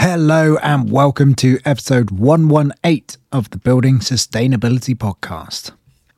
Hello and welcome to episode 118 of the Building Sustainability Podcast.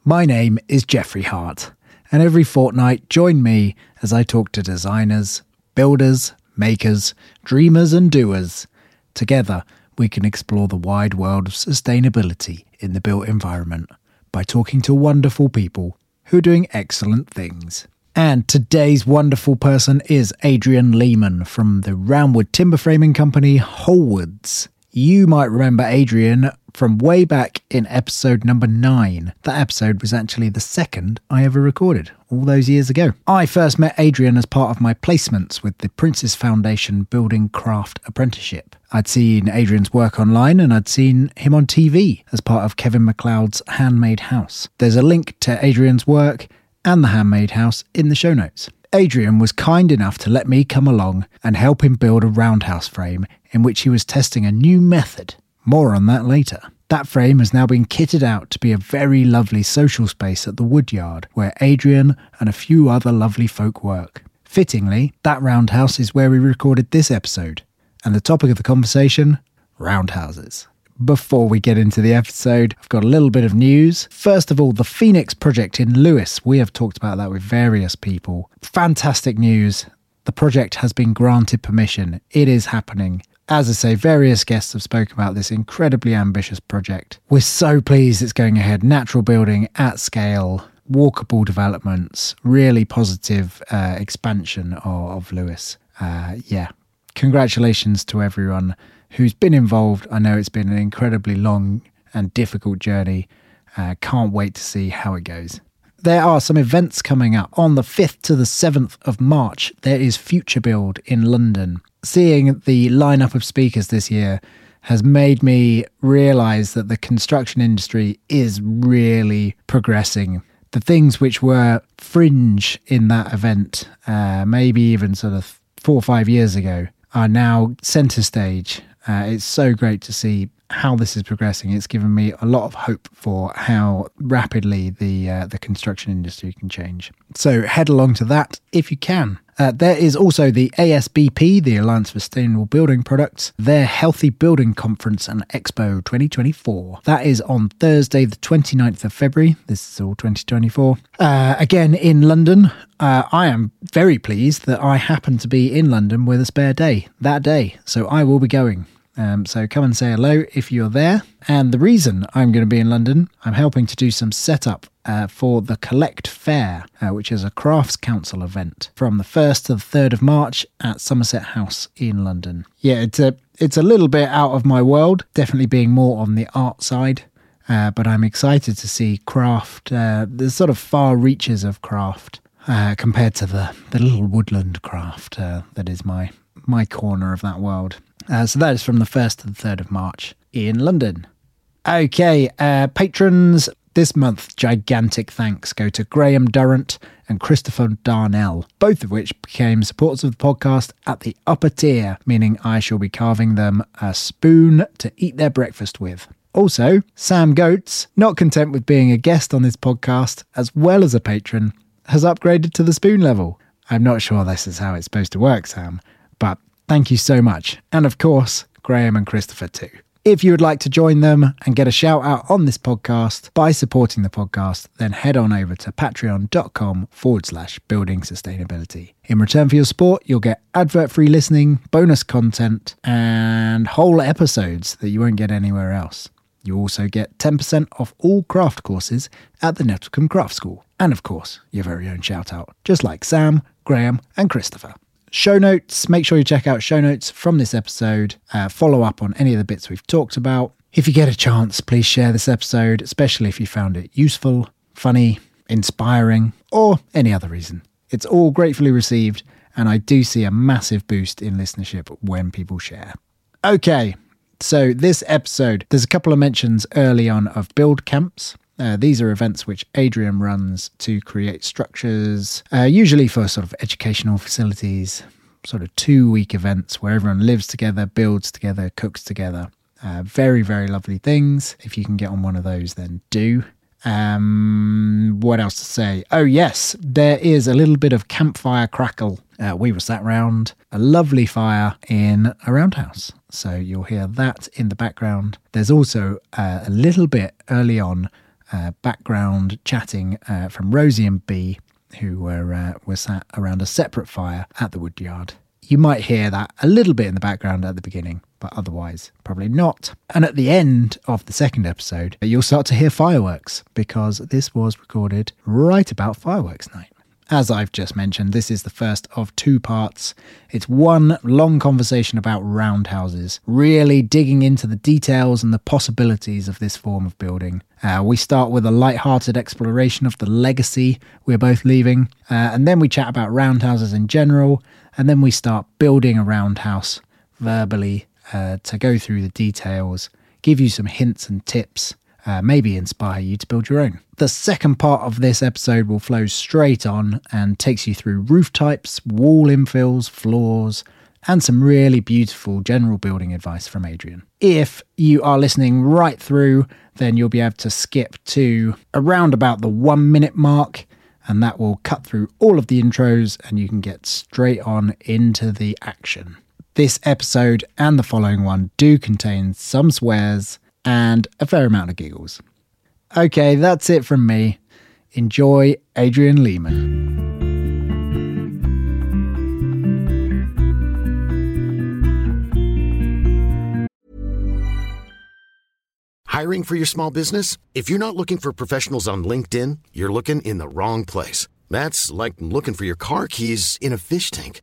My name is Jeffrey Hart, and every fortnight join me as I talk to designers, builders, makers, dreamers, and doers. Together, we can explore the wide world of sustainability in the built environment by talking to wonderful people who are doing excellent things. And today's wonderful person is Adrian Leaman from the Roundwood Timber Framing Company, Wholewoods. You might remember Adrian from way back in episode number nine. That episode was actually the second I ever recorded, all those years ago. I first met Adrian as part of my placements with the Prince's Foundation Building Craft Apprenticeship. I'd seen Adrian's work online and I'd seen him on TV as part of Kevin McCloud's Handmade House. There's a link to Adrian's work and the Handmade House in the show notes. Adrian was kind enough to let me come along and help him build a roundhouse frame in which he was testing a new method. More on that later. That frame has now been kitted out to be a very lovely social space at the Woodyard, where Adrian and a few other lovely folk work. Fittingly, that roundhouse is where we recorded this episode, and the topic of the conversation roundhouses. Before we get into the episode, I've got a little bit of news. First of all, the Phoenix project in Lewes. We have talked about that with various people. Fantastic news. The project has been granted permission. It is happening. As I say, various guests have spoken about this incredibly ambitious project. We're so pleased it's going ahead. Natural building at scale, walkable developments, really positive uh, expansion of, of Lewes. Uh, yeah, congratulations to everyone who's been involved. I know it's been an incredibly long and difficult journey. Uh, can't wait to see how it goes. There are some events coming up. On the 5th to the 7th of March, there is Futurebuild in London. Seeing the lineup of speakers this year has made me realize that the construction industry is really progressing. The things which were fringe in that event, uh, maybe even sort of four or five years ago, are now center stage uh, it's so great to see how this is progressing. It's given me a lot of hope for how rapidly the uh, the construction industry can change. So head along to that if you can. Uh, there is also the ASBP, the Alliance for Sustainable Building Products, their Healthy Building Conference and Expo 2024. That is on Thursday, the 29th of February. This is all 2024. Uh, again in London. Uh, I am very pleased that I happen to be in London with a spare day that day. So I will be going. Um, so come and say hello if you're there. And the reason I'm going to be in London, I'm helping to do some setup uh, for the Collect Fair, uh, which is a Crafts Council event from the 1st to the 3rd of March at Somerset House in London. Yeah, it's a, it's a little bit out of my world, definitely being more on the art side. Uh, but I'm excited to see craft, uh, the sort of far reaches of craft uh, compared to the, the little woodland craft uh, that is my, my corner of that world. So that is from the 1st to the 3rd of March in London. Okay, uh, patrons this month, gigantic thanks go to Graham Durrant and Christopher Darnell, both of which became supporters of the podcast at the upper tier, meaning I shall be carving them a spoon to eat their breakfast with. Also, Sam Goats, not content with being a guest on this podcast as well as a patron, has upgraded to the spoon level. I'm not sure this is how it's supposed to work, Sam, but Thank you so much. And of course, Graham and Christopher too. If you would like to join them and get a shout out on this podcast by supporting the podcast, then head on over to patreon.com forward slash building sustainability. In return for your support, you'll get advert free listening, bonus content, and whole episodes that you won't get anywhere else. You also get 10% off all craft courses at the Nettlecombe Craft School. And of course, your very own shout out, just like Sam, Graham, and Christopher show notes. Make sure you check out show notes from this episode. Uh, follow up on any of the bits we've talked about. If you get a chance, please share this episode, especially if you found it useful, funny, inspiring, or any other reason. It's all gratefully received, and I do see a massive boost in listenership when people share. Okay, so this episode, there's a couple of mentions early on of build camps. Uh, these are events which Adrian runs to create structures, uh, usually for sort of educational facilities, sort of two week events where everyone lives together, builds together, cooks together. Uh, very, very lovely things. If you can get on one of those, then do. Um, what else to say? Oh, yes, there is a little bit of campfire crackle. Uh, we were sat round a lovely fire in a roundhouse. So you'll hear that in the background. There's also uh, a little bit early on uh, background chatting uh, from Rosie and B, who were, uh, were sat around a separate fire at the woodyard. You might hear that a little bit in the background at the beginning, but otherwise, probably not. And at the end of the second episode, you'll start to hear fireworks because this was recorded right about fireworks night. As I've just mentioned, this is the first of two parts. It's one long conversation about roundhouses, really digging into the details and the possibilities of this form of building. Uh, we start with a light-hearted exploration of the legacy we're both leaving, uh, and then we chat about roundhouses in general, and then we start building a roundhouse verbally uh, to go through the details, give you some hints and tips, uh, maybe inspire you to build your own. The second part of this episode will flow straight on and takes you through roof types, wall infills, floors, and some really beautiful general building advice from Adrian. If you are listening right through, then you'll be able to skip to around about the one minute mark, and that will cut through all of the intros and you can get straight on into the action. This episode and the following one do contain some swears and a fair amount of giggles. Okay, that's it from me. Enjoy Adrian Leaman. Hiring for your small business? If you're not looking for professionals on LinkedIn, you're looking in the wrong place. That's like looking for your car keys in a fish tank.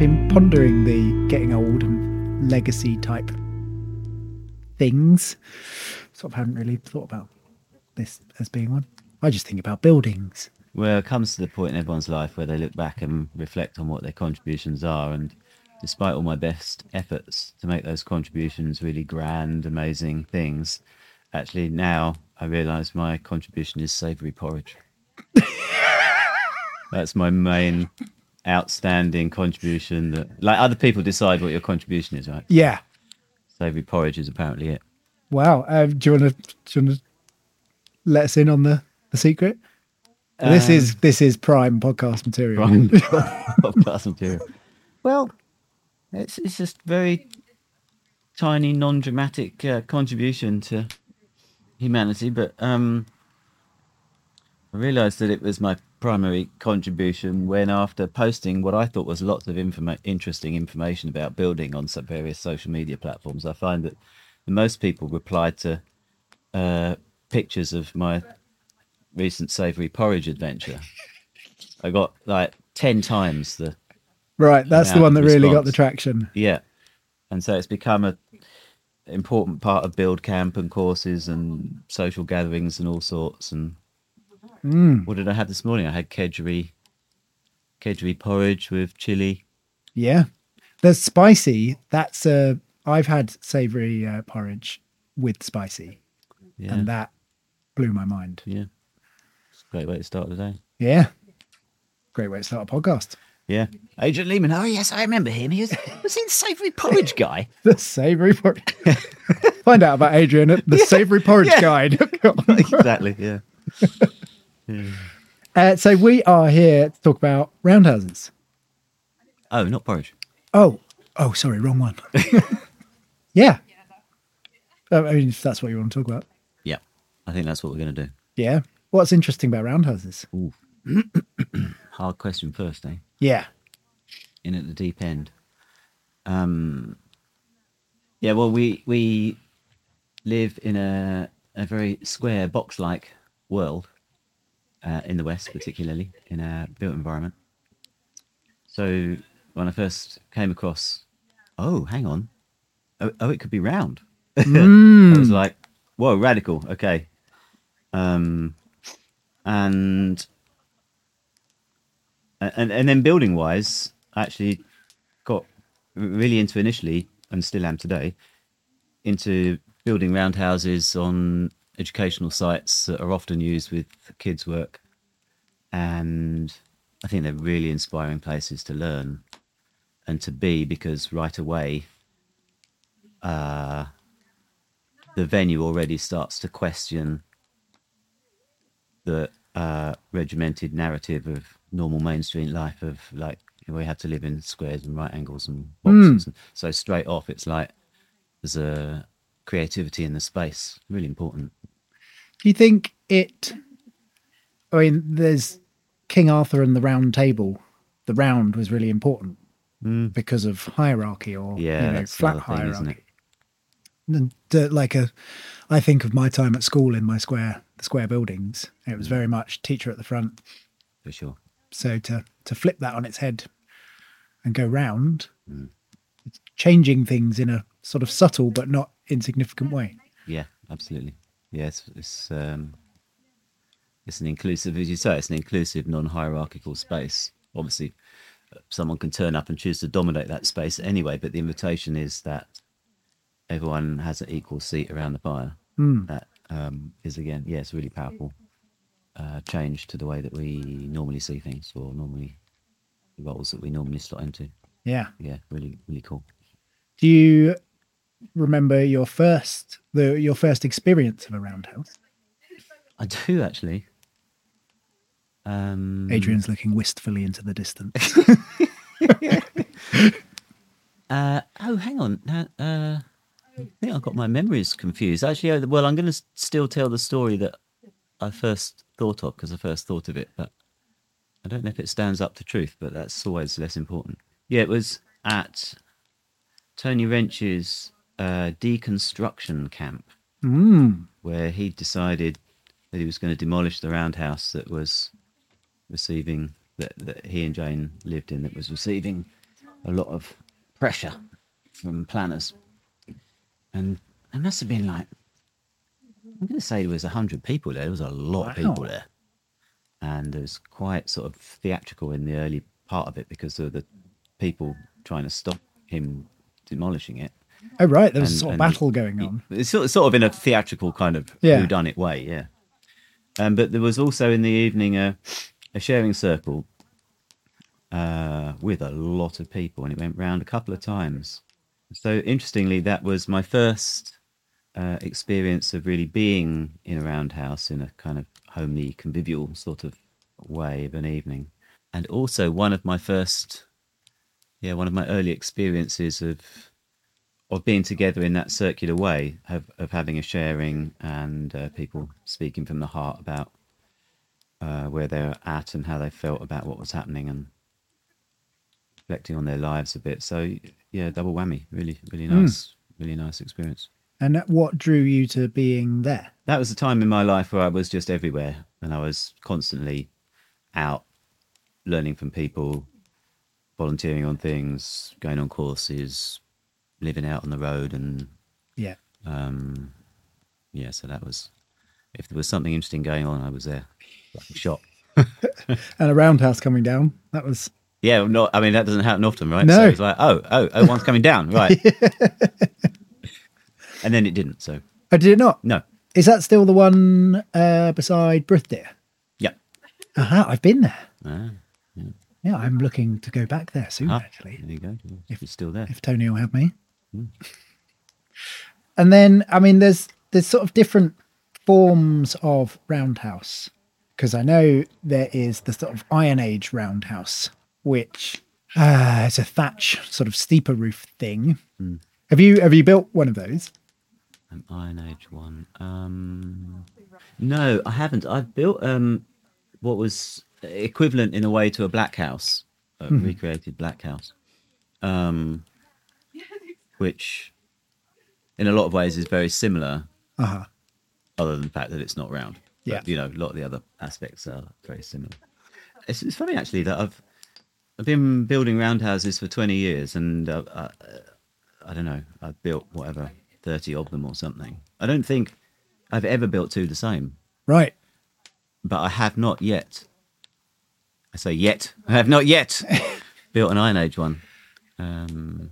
Been pondering the getting old and legacy type things. Sort of hadn't really thought about this as being one. I just think about buildings. Well, it comes to the point in everyone's life where they look back and reflect on what their contributions are. And despite all my best efforts to make those contributions really grand, amazing things, actually now I realise my contribution is savoury porridge. That's my main outstanding contribution. That like other people decide what your contribution is, right? Yeah. Savoury porridge is apparently it. Wow. Uh, do you want to do you want to let us in on the, the secret? this is this is prime podcast material. Prime podcast material. Well, it's it's just very tiny, non-dramatic uh, contribution to humanity, but um, I realised that it was my primary contribution when, after posting what I thought was lots of informa- interesting information about building on some various social media platforms, I find that most people replied to uh, pictures of my recent savoury porridge adventure. I got like ten times the Right. That's the one that really got the traction. yeah, and so it's become a important part of build camp and courses and social gatherings and all sorts. And what did I have this morning? I had kedgeree, kedgeree porridge with chili. Yeah. The spicy, that's uh I've had savoury uh, porridge with spicy, Yeah, and that blew my mind. yeah, it's a great way to start the day. Yeah. Great way to start a podcast. Yeah. Adrian Leaman. Oh, yes, I remember him. He was, was he the savoury porridge guy? The Savoury Porridge. Find out about Adrian at the Savoury Porridge yeah. Guide. exactly, yeah. Uh, so we are here to talk about roundhouses. Oh, not porridge. Oh, oh, sorry, wrong one. yeah. Uh, I mean, if that's what you want to talk about. Yeah. I think that's what we're going to do. Yeah. What's interesting about roundhouses? Ooh. Hard question first, eh? Yeah. in at the deep end. Um, yeah, well, we we live in a a very square box-like world uh, in the West, particularly in a built environment. So when I first came across, oh, hang on, oh, oh it could be round. I was like, whoa, radical. Okay, um, and and and then building wise, I actually got really into initially, and still am today, into building roundhouses on educational sites that are often used with kids' work, and I think they're really inspiring places to learn and to be because right away, uh, the venue already starts to question the uh, regimented narrative of normal mainstream life of like we have to live in squares and right angles and boxes. And so straight off, it's like there's a creativity in the space, really important. Do you think it? I mean, there's King Arthur and the Round Table. The round was really important because of hierarchy or Yeah, you know, flat thing, hierarchy. isn't it? And, uh, like a, I think of my time at school in my square, the square buildings. It Mm. was very much teacher at the front. For sure. So to to flip that on its head and go round, Mm. it's changing things in a sort of subtle but not insignificant way. Yeah, absolutely. Yeah, it's it's, um, it's an inclusive, as you say, it's an inclusive, non-hierarchical space. Obviously, someone can turn up and choose to dominate that space anyway, but the invitation is that everyone has an equal seat around the fire. That um, is again, yeah, it's a really powerful uh, change to the way that we normally see things, or normally the roles that we normally slot into. Yeah. Yeah, really, really cool. Do you remember your first the your first experience of a roundhouse? I do actually. Um, Adrian's looking wistfully into the distance. Uh, oh, hang on. Uh, I think I've got my memories confused. Actually, oh, well, I'm going to still tell the story that I first thought of because I first thought of it, but I don't know if it stands up to truth, but that's always less important. Yeah, it was at Tony Wrench's uh, deconstruction camp mm. where he decided that he was going to demolish the roundhouse that was receiving that, that he and Jane lived in that was receiving a lot of pressure from planners. And it must have been like I'm going to say there was a hundred people there. There was a lot of people there, and it was quite sort of theatrical in the early part of it because of the people trying to stop him demolishing it. Oh right, there was a sort of battle going on. It's sort of, sort of in a theatrical kind of Yeah. who done it way, yeah. Um, but there was also in the evening a, a sharing circle uh, with a lot of people, and it went round a couple of times. So interestingly, that was my first uh, experience of really being in a roundhouse in a kind of homely, convivial sort of way of an evening, and also one of my first, yeah, one of my early experiences of of being together in that circular way of, of having a sharing and uh, people speaking from the heart about uh, where they're at and how they felt about what was happening and reflecting on their lives a bit. So yeah, double whammy. Really, really nice, really nice experience. And what drew you to being there? That was a time in my life where I was just everywhere and I was constantly out learning from people, volunteering on things, going on courses, living out on the road and Yeah. um, yeah, so that was if there was something interesting going on, I was there, like a shot. And a roundhouse coming down. That was Yeah, not. I mean, that doesn't happen often, right? No. So it's like, oh, oh, oh, one's coming down, right? and then it didn't. So Oh, did it not? no, Is that still the one uh, beside Brithdir? yeah, Aha, I've been there. ah, yeah. Yeah, I'm looking to go back there soon, Ah, actually. There you go. If it's still there. if Tony will have me. And then, I mean, there's there's sort of different forms of roundhouse because I know there is the sort of Iron Age roundhouse, which uh, is a thatch sort of steeper roof thing. Have you have you built one of those? An Iron Age one. Um, no, I haven't. I've built um, what was equivalent in a way to a black house, a recreated black house, um, which in a lot of ways is very similar, Uh huh. other than the fact that it's not round. Yeah. But, you know, a lot of the other aspects are very similar. It's, it's funny actually that I've I've been building roundhouses for twenty years, and uh, uh, I don't know, I've built whatever thirty of them or something. I don't think I've ever built two the same, Right. but I have not yet. I say yet. I have not yet built an Iron Age one. Um,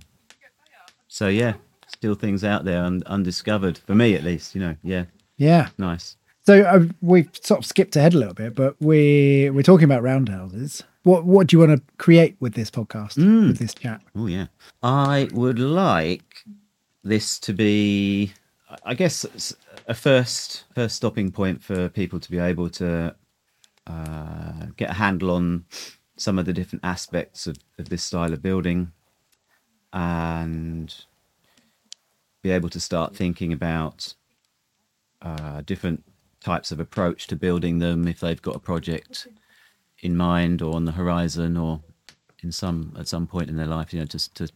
so yeah, still things out there and undiscovered for me at least. You know, yeah, Yeah. nice. So uh, we've sort of skipped ahead a little bit, but we we're talking about roundhouses. What what do you want to create with this podcast, with this chat? Oh yeah. I would like this to be, I guess, a first first stopping point for people to be able to uh, get a handle on some of the different aspects of, of this style of building, and be able to start thinking about uh, different types of approach to building them if they've got a project in mind or on the horizon or in some at some point in their life you know just to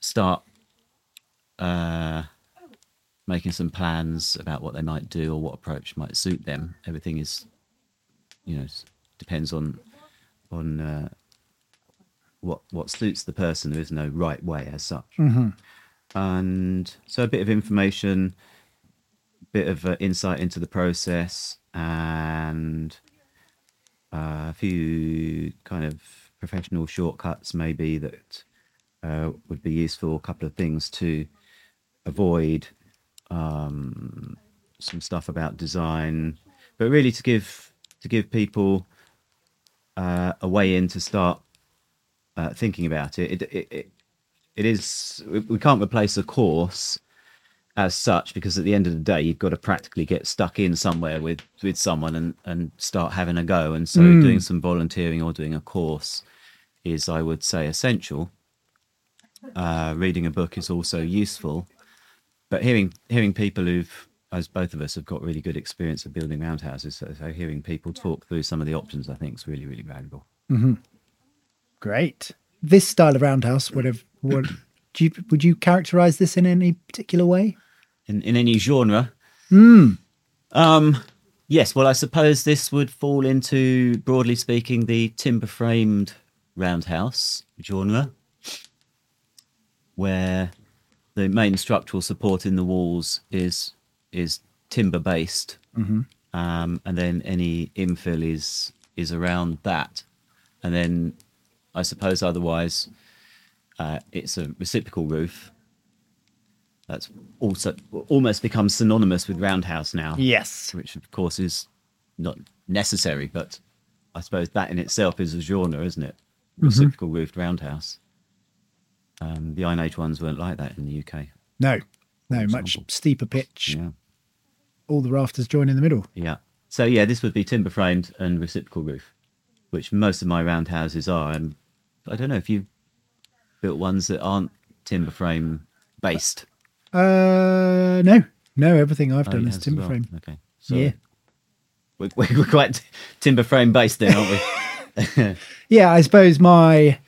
start uh making some plans about what they might do or what approach might suit them. Everything is you know depends on on uh, what what suits the person there is no right way as such. And so a bit of information bit of uh, insight into the process and uh, a few kind of professional shortcuts maybe that uh, would be useful a couple of things to avoid um, some stuff about design but really to give to give people uh, a way in to start uh, thinking about it. It, it, it it is we- we can't replace a course as such because at the end of the day you've got to practically get stuck in somewhere with with someone and and start having a go. And so doing some volunteering or doing a course is i would say essential. Uh, reading a book is also useful. But hearing hearing people who've as both of us have got really good experience of building roundhouses so, so hearing people talk through some of the options i think is really really valuable Great. This style of roundhouse, whatever, what do you, would you characterize this in any particular way? in, in any genre. Um, yes, well, I suppose this would fall into, broadly speaking, the timber framed roundhouse genre, where the main structural support in the walls is is timber based, um, and then any infill is is around that, and then I suppose otherwise uh, it's a reciprocal roof that's also almost become synonymous with roundhouse now. Yes. Which of course is not necessary, but I suppose that in itself is a genre, isn't it? Reciprocal roofed roundhouse. Um, the Iron Age ones weren't like that in the UK. No. No, much steeper pitch. Yeah. All the rafters join in the middle. Yeah. So yeah, this would be timber framed and reciprocal roof, which most of my roundhouses are. And I don't know if you've built ones that aren't timber frame based. Uh, no, no. Everything I've Oh, done is timber well. frame. Okay. So Yeah. We're, we're quite timber frame based then, aren't we? Yeah, I suppose my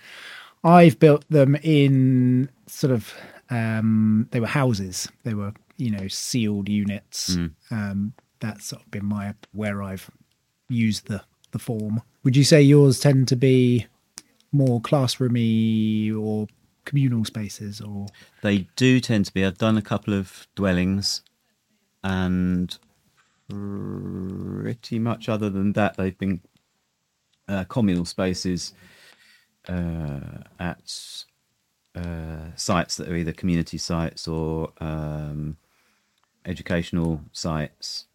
I've built them in sort of um they were houses. They were, you know, sealed units. Um that's sort of been my where I've used the the form. Would you say yours tend to be more classroomy or communal spaces or They do tend to be. I've done a couple of dwellings, and pretty much other than that, they've been uh, communal spaces uh, at uh, sites that are either community sites or um, educational sites.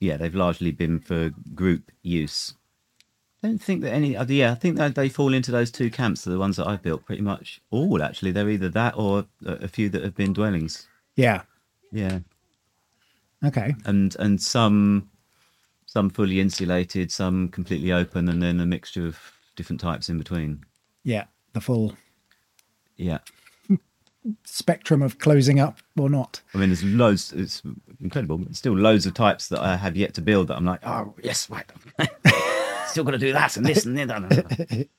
Yeah, they've largely been for group use. I don't think that any. uh, Yeah, I think that they fall into those two camps. The ones that I've built, pretty much all actually. They're either that or a, few that have been dwellings. Yeah. Yeah, Okay. and and some some fully insulated, some completely open, and then a mixture of different types in between. Yeah. The full Yeah, spectrum of closing up or not. I mean, there's loads. It's incredible. Still, loads of types that I have yet to build. That I'm like, oh yes, right. still got to do that and this and that.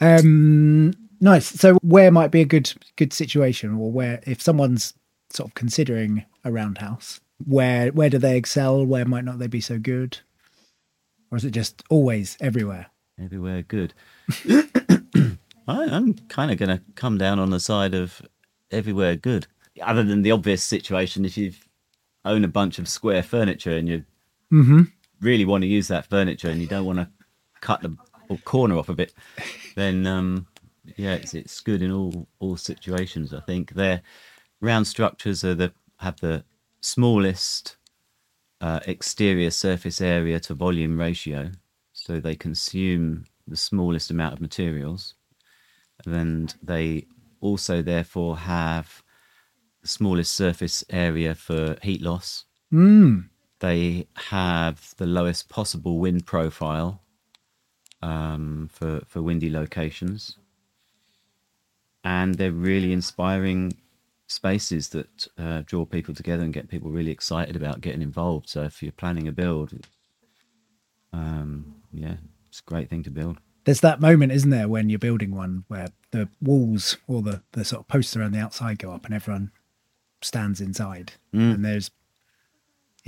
Um, nice. So, where might be a good good situation, or where if someone's sort of considering a roundhouse, where where do they excel? Where might not they be so good? Or is it just always everywhere? Everywhere good. I, I'm kind of going to come down on the side of everywhere good. Other than the obvious situation, if you own a bunch of square furniture and you really want to use that furniture and you don't want to cut the corner off of it, then um, yeah, it's it's good in all all situations. I think their round structures are the have the smallest uh, exterior surface area to volume ratio, so they consume the smallest amount of materials, and they also therefore have the smallest surface area for heat loss. Mm. They have the lowest possible wind profile um, for for windy locations, and they're really inspiring spaces that uh, draw people together and get people really excited about getting involved. So if you're planning a build, um, yeah, it's a great thing to build. There's that moment, isn't there, when you're building one where the walls or the, the sort of posts around the outside go up and everyone stands inside. And there's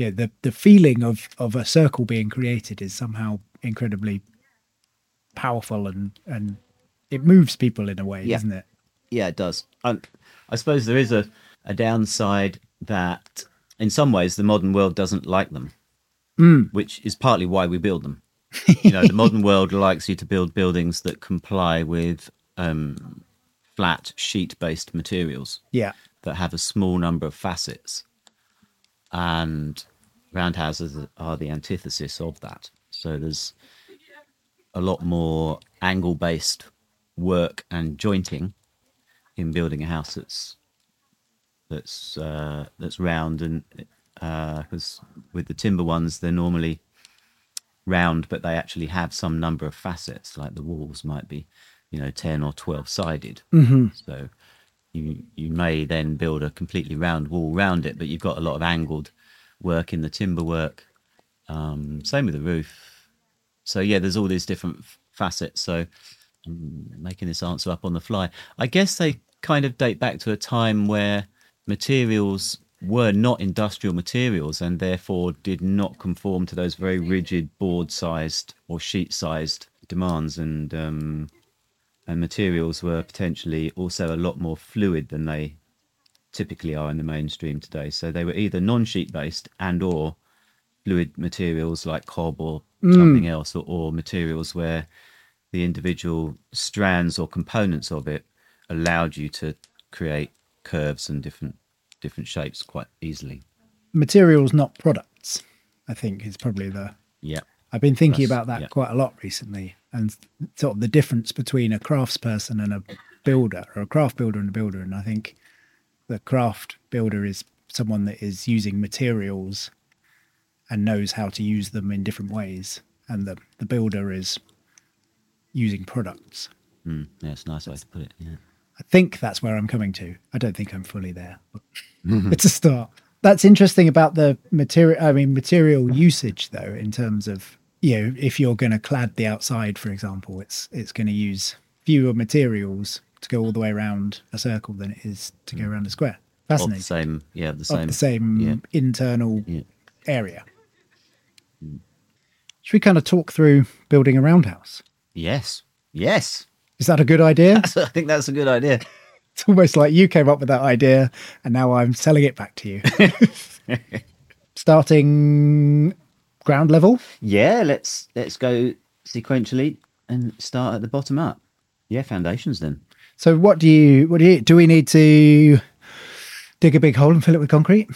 yeah, the the feeling of of a circle being created is somehow incredibly powerful and and it moves people in a way, Yeah. isn't it? Yeah, it does. I, I suppose there is a, a downside that in some ways the modern world doesn't like them, which is partly why we build them. you know, the modern world likes you to build buildings that comply with um, flat sheet based materials Yeah. that have a small number of facets. And roundhouses are the antithesis of that. So there's a lot more angle based work and jointing in building a house that's that's uh, that's round and because with the timber ones they're normally round but they actually have some number of facets like the walls might be you know 10 or 12 sided so you you may then build a completely round wall round it but you've got a lot of angled work in the timber work um, same with the roof. So yeah there's all these different f- facets. So I'm making this answer up on the fly. I guess they kind of date back to a time where materials were not industrial materials and therefore did not conform to those very rigid board sized or sheet sized demands. And um, and materials were potentially also a lot more fluid than they typically are in the mainstream today so they were either non-sheet based and or fluid materials like cob or mm. something else or, or materials where the individual strands or components of it allowed you to create curves and different different shapes quite easily Materials, not products, I think is probably the yeah I've been thinking That's- about that yeah. quite a lot recently, and sort of the difference between a craftsperson and a builder, or a craft builder and a builder. And I think the craft builder is someone that is using materials and knows how to use them in different ways, and the the builder is using products. mm, yeah it's a nice way to put it yeah I think that's where I'm coming to. I don't think I'm fully there, but it's a start. That's interesting about the material. I mean, material usage, though, in terms of you know, if you're going to clad the outside, for example, it's it's going to use fewer materials to go all the way around a circle than it is to go mm. around a square. of the Fascinating. same yeah the Of same the same yeah. internal Yeah. area. Mm. Should we kind of talk through building a roundhouse? yes yes Is that a good idea? i think that's a good idea It's almost like you came up with that idea and now I'm selling it back to you. Starting ground level. yeah let's let's go sequentially and start at the bottom up yeah foundations then So what do you what do you do we need to dig a big hole and fill it with concrete?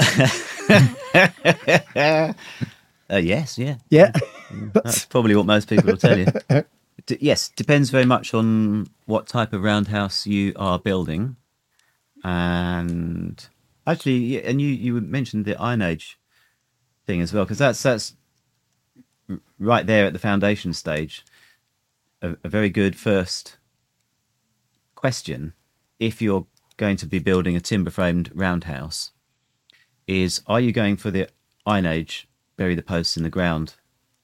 Uh, yes, yeah. Yeah. That's probably what most people will tell you. D- yes, depends very much on what type of roundhouse you are building, and actually, yeah, and you you mentioned the Iron Age thing as well, because that's that's right there at the foundation stage. A, a very good first question, if you're going to be building a timber framed roundhouse, is are you going for the Iron Age bury the posts in the ground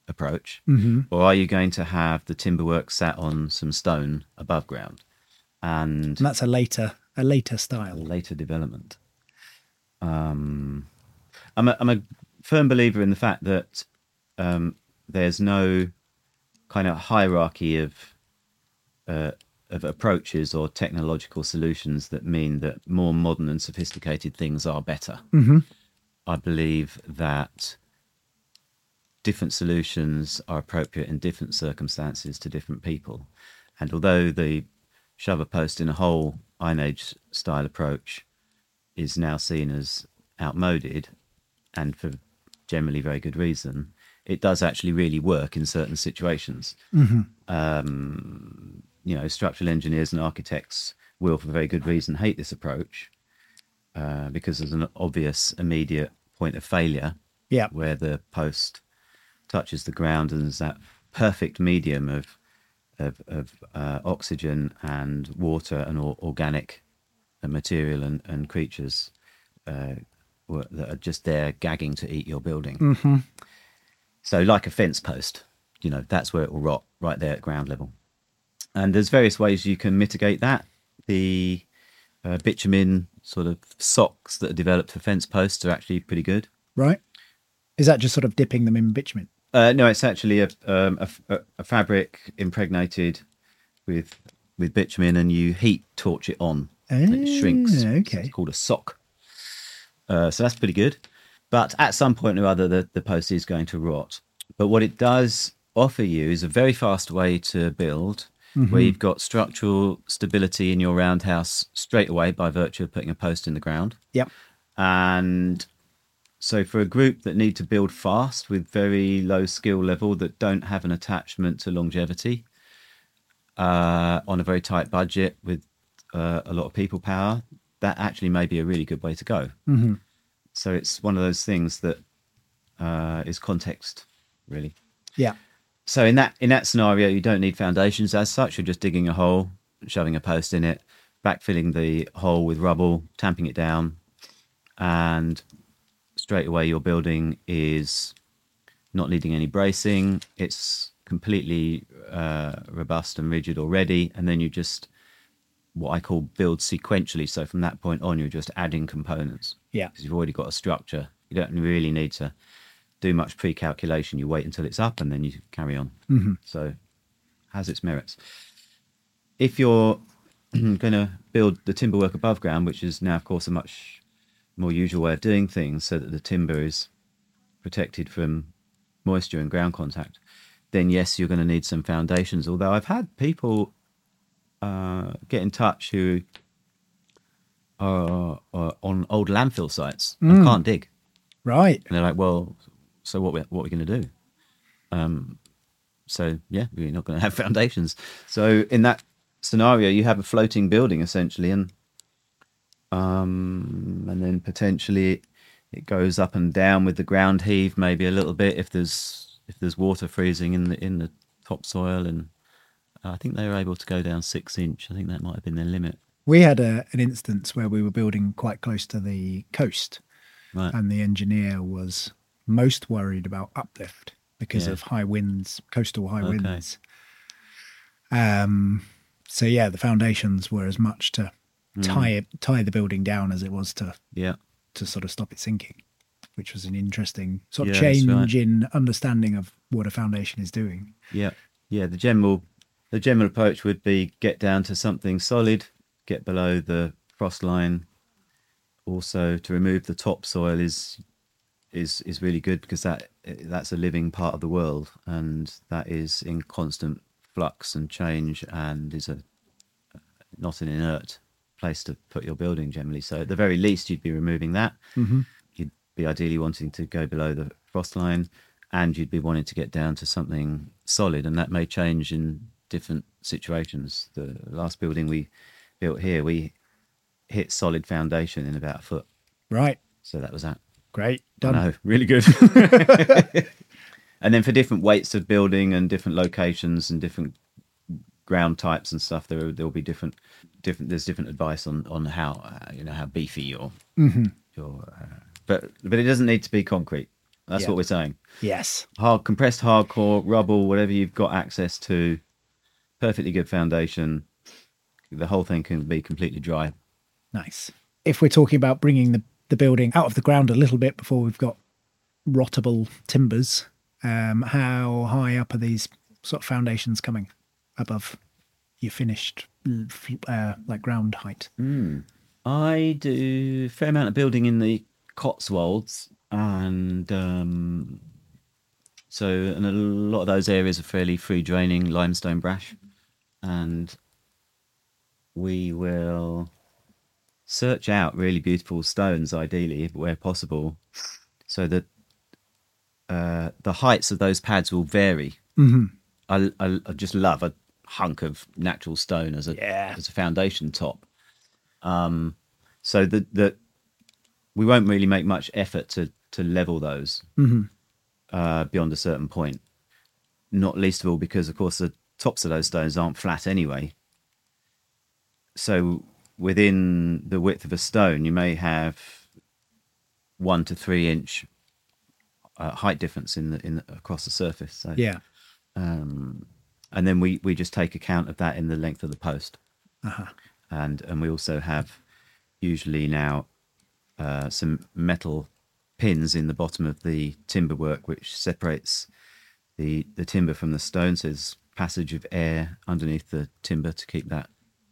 approach, or are you going to have the timber work sat on some stone above ground? And And that's a later a later style. later development. Um, I'm a, I'm a firm believer in the fact that um, there's no kind of hierarchy of uh, of approaches or technological solutions that mean that more modern and sophisticated things are better. I believe that different solutions are appropriate in different circumstances to different people. And although the shove a post in a hole Iron Age style approach is now seen as outmoded and for generally very good reason, it does actually really work in certain situations. Um, you know, structural engineers and architects will, for very good reason, hate this approach uh, because there's an obvious immediate point of failure Yeah. where the post touches the ground and there's that perfect medium of of, of uh, oxygen and water and or, organic uh, material and, and creatures uh, that are just there gagging to eat your building. Mm-hmm. So, like a fence post, you know, that's where it will rot right there at ground level. And there's various ways you can mitigate that. The uh, bitumen sort of socks that are developed for fence posts are actually pretty good. Right? Is that just sort of dipping them in bitumen? Uh, no, it's actually a, um, a, a, fabric impregnated with with bitumen, and you heat torch it on. and it shrinks. Ah, okay. it's called a sock. Uh, so that's pretty good. But at some point or other, the, the post is going to rot. But what it does offer you is a very fast way to build, where you've got structural stability in your roundhouse straight away by virtue of putting a post in the ground. Yep. And so, for a group that need to build fast with very low skill level that don't have an attachment to longevity uh, on a very tight budget with uh, a lot of people power, that actually may be a really good way to go. Mm-hmm. So, it's one of those things that uh, is context, really. Yeah. So in that in that scenario, you don't need foundations as such. You're just digging a hole, shoving a post in it, backfilling the hole with rubble, tamping it down, and straight away your building is not needing any bracing. It's completely uh, robust and rigid already, and then you just what I call build sequentially. So from that point on, you're just adding components Yeah. because you've already got a structure. You don't really need to do much pre-calculation. You wait until it's up and then you carry on. So has its merits. If you're going to build the timber work above ground, which is now, of course, a much more usual way of doing things, so that the timber is protected from moisture and ground contact, then yes, you're going to need some foundations. Although I've had people uh, get in touch who are, are on old landfill sites and can't dig. Right. And they're like, well, so what we what are we going to do? Um, so yeah, we're not going to have foundations. So in that scenario, you have a floating building essentially, and um, and then potentially it goes up and down with the ground heave, maybe a little bit if there's if there's water freezing in the in the topsoil, and I think they were able to go down six inch. I think that might have been their limit. We had a, an instance where we were building quite close to the coast, Right. and the engineer was most worried about uplift because Yeah. of high winds, coastal high Okay. winds. Um, so yeah, the foundations were as much to Hmm. tie it, tie the building down as it was to yeah. to sort of stop it sinking, which was an interesting sort of Yeah, change right. in understanding of what a foundation is doing. Yeah, yeah. The general, the general approach would be get down to something solid, get below the frost line. Also, to remove the topsoil is is is really good because that that's a living part of the world and that is in constant flux and change and is a not an inert place to put your building generally. So at the very least, you'd be removing that. Mm-hmm. You'd be ideally wanting to go below the frost line, and you'd be wanting to get down to something solid, and that may change in different situations. The last building we built here, we hit solid foundation in about a foot, Right. so that was that. Great. Done. know, really good. and then for different weights of building and different locations and different ground types and stuff, there there will be different different. There's different advice on on how uh, you know how beefy your your. Uh, but but it doesn't need to be concrete. That's Yeah. what we're saying. Yes. Hard compressed hardcore rubble, whatever you've got access to, perfectly good foundation. The whole thing can be completely dry. Nice. If we're talking about bringing the, the building out of the ground a little bit before we've got rottable timbers, um, how high up are these sort of foundations coming above your finished uh, like ground height? I do a fair amount of building in the Cotswolds, and um, so and a lot of those areas are fairly free draining limestone brash, and we will search out really beautiful stones, ideally where possible, so that uh, the heights of those pads will vary. Mm-hmm. I, I, I just love a hunk of natural stone as a Yeah. as a foundation top Um, so that that we won't really make much effort to to level those uh, beyond a certain point. Not least of all because, of course, the tops of those stones aren't flat anyway. So within the width of a stone, you may have one to three inch uh, height difference in the in the, across the surface. So Yeah. um, and then we we just take account of that in the length of the post. Uh-huh. And and we also have usually now uh, some metal pins in the bottom of the timber work, which separates the the timber from the stone. So there's passage of air underneath the timber to keep that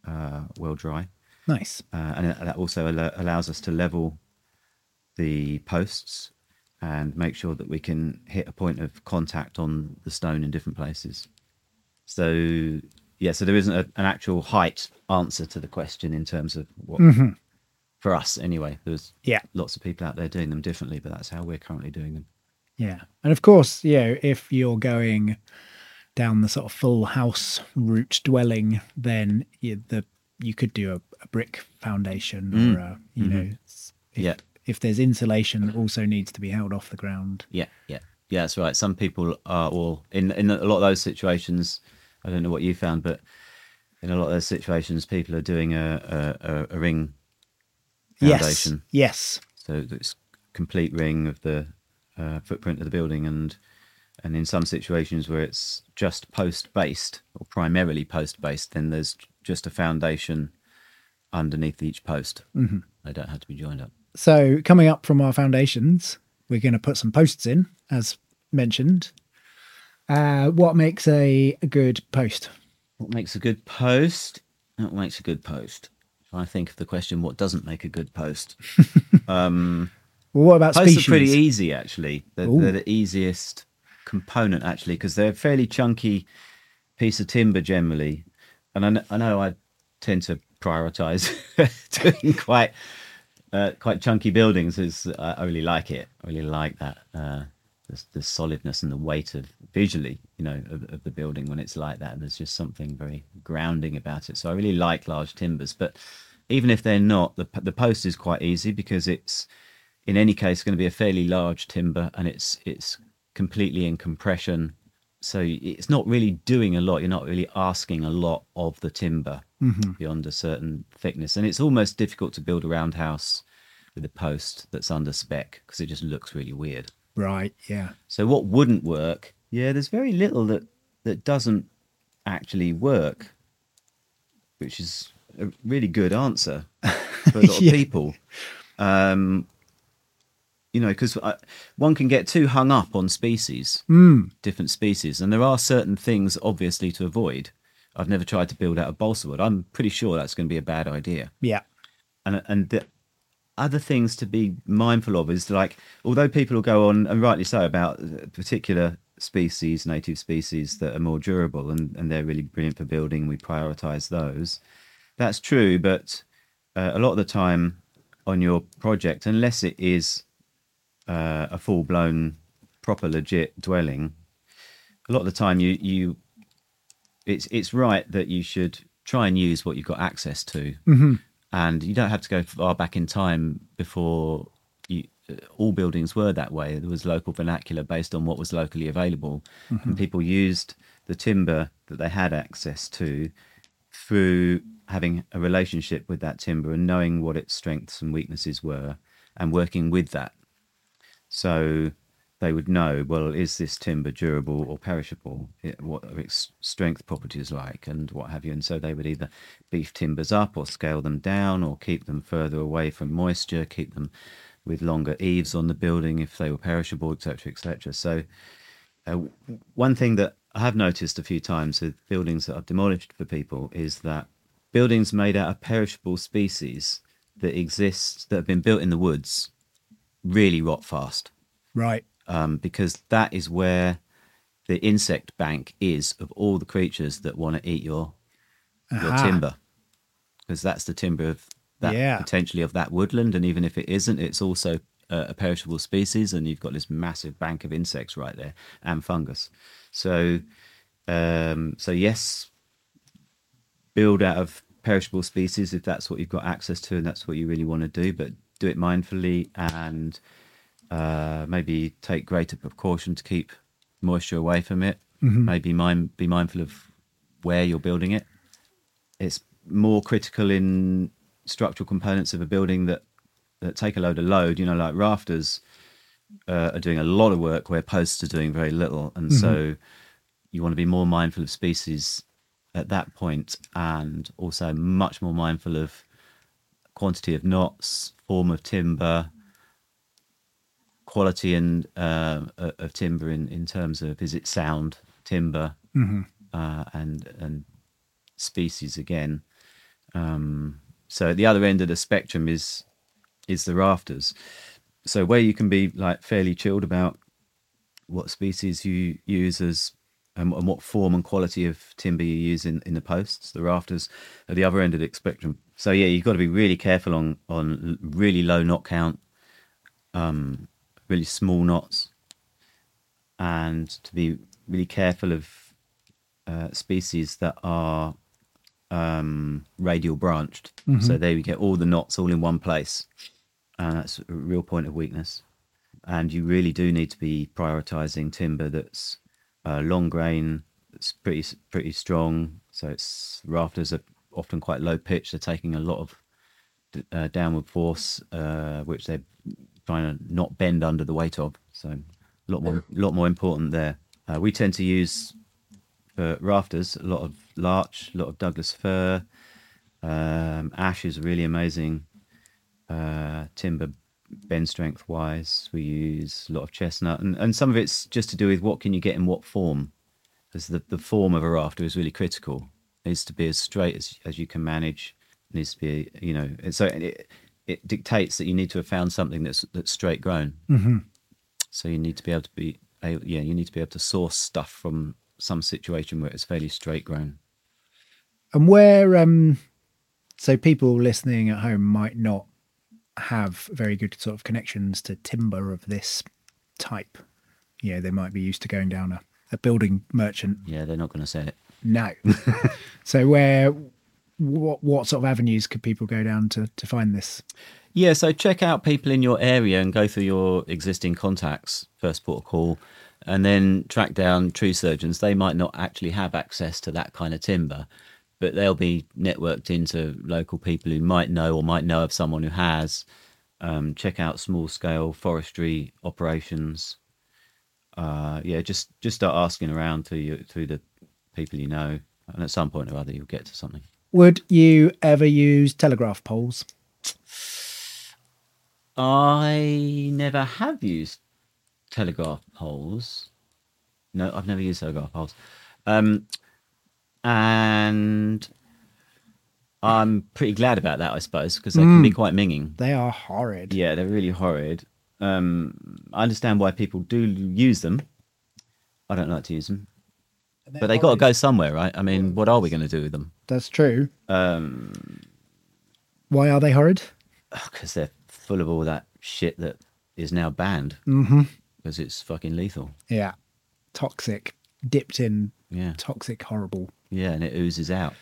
uh, well dry, Nice. uh, and that also al- allows us to level the posts and make sure that we can hit a point of contact on the stone in different places. So yeah, so there isn't a, an actual height answer to the question in terms of what for us anyway. There's Yeah. lots of people out there doing them differently, but that's how we're currently doing them. Yeah. And of course, you know, if you're going down the sort of full house route dwelling, then you, the you could do a, a brick foundation or a, you know, if, Yeah. if there's insulation that also needs to be held off the ground. Yeah, yeah, yeah. That's right. Some people are all in in a lot of those situations. I don't know what you found, but in a lot of those situations, people are doing a a, a, a ring foundation. Yes. Yes. So it's complete ring of the uh, footprint of the building, and and in some situations where it's just post based or primarily post based, then there's just a foundation underneath each post. Mm-hmm. They don't have to be joined up. So coming up from our foundations, we're going to put some posts in, as mentioned. Uh, what makes a, a good post? What makes a good post? What makes a good post? Trying to think of the question. What doesn't make a good post? Well, what about Posts species? are pretty easy, actually. They're, they're the easiest component, actually, because they're a fairly chunky piece of timber generally. And I, I know I tend to prioritize doing quite uh, quite chunky buildings. Is I, I really like it. I really like that uh, the, the solidness and the weight of visually, you know, of, of the building when it's like that. There's just something very grounding about it. So I really like large timbers, but even if they're not, the the post is quite easy because it's in any case going to be a fairly large timber and it's it's completely in compression so it's not really doing a lot you're not really asking a lot of the timber beyond a certain thickness and it's almost difficult to build a roundhouse with a post that's under spec because it just looks really weird Right. Yeah. so what wouldn't work yeah there's very little that that doesn't actually work which is a really good answer for a lot Yeah. of people um you know because uh, one can get too hung up on species hmm. different species and there are certain things obviously to avoid. I've never tried to build out a balsa wood. I'm pretty sure that's going to be a bad idea. Yeah. and and the other things to be mindful of is like although people will go on and rightly so about uh, particular species native species that are more durable and, and they're really brilliant for building we prioritize those. That's true but uh, a lot of the time on your project unless it is uh, a full blown proper legit dwelling, a lot of the time you you it's it's right that you should try and use what you've got access to, and you don't have to go far back in time before you, uh, all buildings were that way. There was local vernacular based on what was locally available, and people used the timber that they had access to through having a relationship with that timber and knowing what its strengths and weaknesses were and working with that. So they would know, well, is this timber durable or perishable? It, what are its strength properties like and what have you? And so they would either beef timbers up or scale them down or keep them further away from moisture, keep them with longer eaves on the building if they were perishable, etc., etc. So uh, one thing that I have noticed a few times with buildings that I've demolished for people is that buildings made out of perishable species that exist that have been built in the woods really rot fast Right. um, because that is where the insect bank is of all the creatures that want to eat your your timber because that's the timber of that Yeah. potentially of that woodland and even if it isn't it's also uh, a perishable species and you've got this massive bank of insects right there and fungus so um so yes build out of perishable species if that's what you've got access to and that's what you really want to do but do it mindfully and uh, maybe take greater precaution to keep moisture away from it. Maybe mind, be mindful of where you're building it. It's more critical in structural components of a building that, that take a load of load. You know, like rafters uh, are doing a lot of work where posts are doing very little, and so you want to be more mindful of species at that point, and also much more mindful of quantity of knots, form of timber, quality and uh, of timber in, in terms of is it sound timber uh, and and species again. Um, so at the other end of the spectrum is is the rafters. So where you can be like fairly chilled about what species you use as and, and what form and quality of timber you use in, in the posts, the rafters, at the other end of the spectrum. So yeah, you've got to be really careful on on really low knot count, um, really small knots, and to be really careful of uh, species that are um, radial branched. So there we get all the knots all in one place, and that's a real point of weakness. And you really do need to be prioritizing timber that's uh, long grain, it's pretty pretty strong. So it's rafters are often quite low pitch. They're taking a lot of uh, downward force, uh, which they're trying to not bend under the weight of. So a lot more, lot more important there. Uh, we tend to use for rafters a lot of larch, a lot of Douglas fir, um, ash is really amazing. Uh, timber bend strength wise, we use a lot of chestnut, and, and some of it's just to do with what can you get in what form, because the, the form of a rafter is really critical. Needs to be as straight as, as you can manage. It needs to be, you know, so it, it dictates that you need to have found something that's that's straight grown. Mm-hmm. So you need to be able to be, able, yeah, you need to be able to source stuff from some situation where it's fairly straight grown. And where, um, so people listening at home might not have very good sort of connections to timber of this type. You know, they might be used to going down a, a building merchant. Yeah, they're not going to say it. No. so where, what what sort of avenues could people go down to to find this? Yeah, so check out people in your area and go through your existing contacts, first port of call, and then track down tree surgeons. They might not actually have access to that kind of timber, but they'll be networked into local people who might know or might know of someone who has. Um, check out small scale forestry operations. Uh, yeah, just just start asking around through you, through the people you know, and at some point or other you'll get to something. Would you ever use telegraph poles? I never have used telegraph poles. No, I've never used telegraph poles. Um, and I'm pretty glad about that, I suppose, because they can be quite minging. They are horrid. Yeah, they're really horrid. Um, I understand why people do use them. I don't like to use them. But they got to go somewhere, right? I mean, what are we going to do with them? That's true. Um, Why are they horrid? because they're full of all that shit that is now banned. Mm-hmm. because it's fucking lethal. Yeah. Toxic, dipped in Yeah, toxic, horrible. yeah, and it oozes out,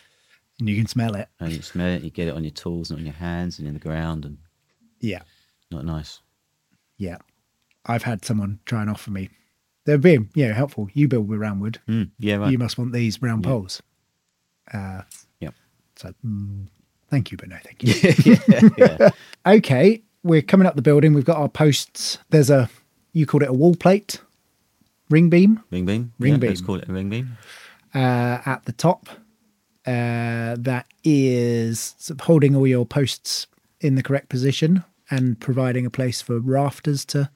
And you can smell it. and you smell it. You get it on your tools and on your hands and in the ground, and Yeah. not nice. Yeah. I've had someone try and offer me. They're being, you know, helpful. You build with round wood. Mm, yeah, right. You must want these round poles. Uh, Yep. so, mm, thank you, but no thank you. yeah. okay. We're coming up the building. We've got our posts. There's a, you called it a wall plate, ring beam Ring beam. Ring yeah, Let's call it a ring beam. uh, at the top uh, that is sort of holding all your posts in the correct position and providing a place for rafters to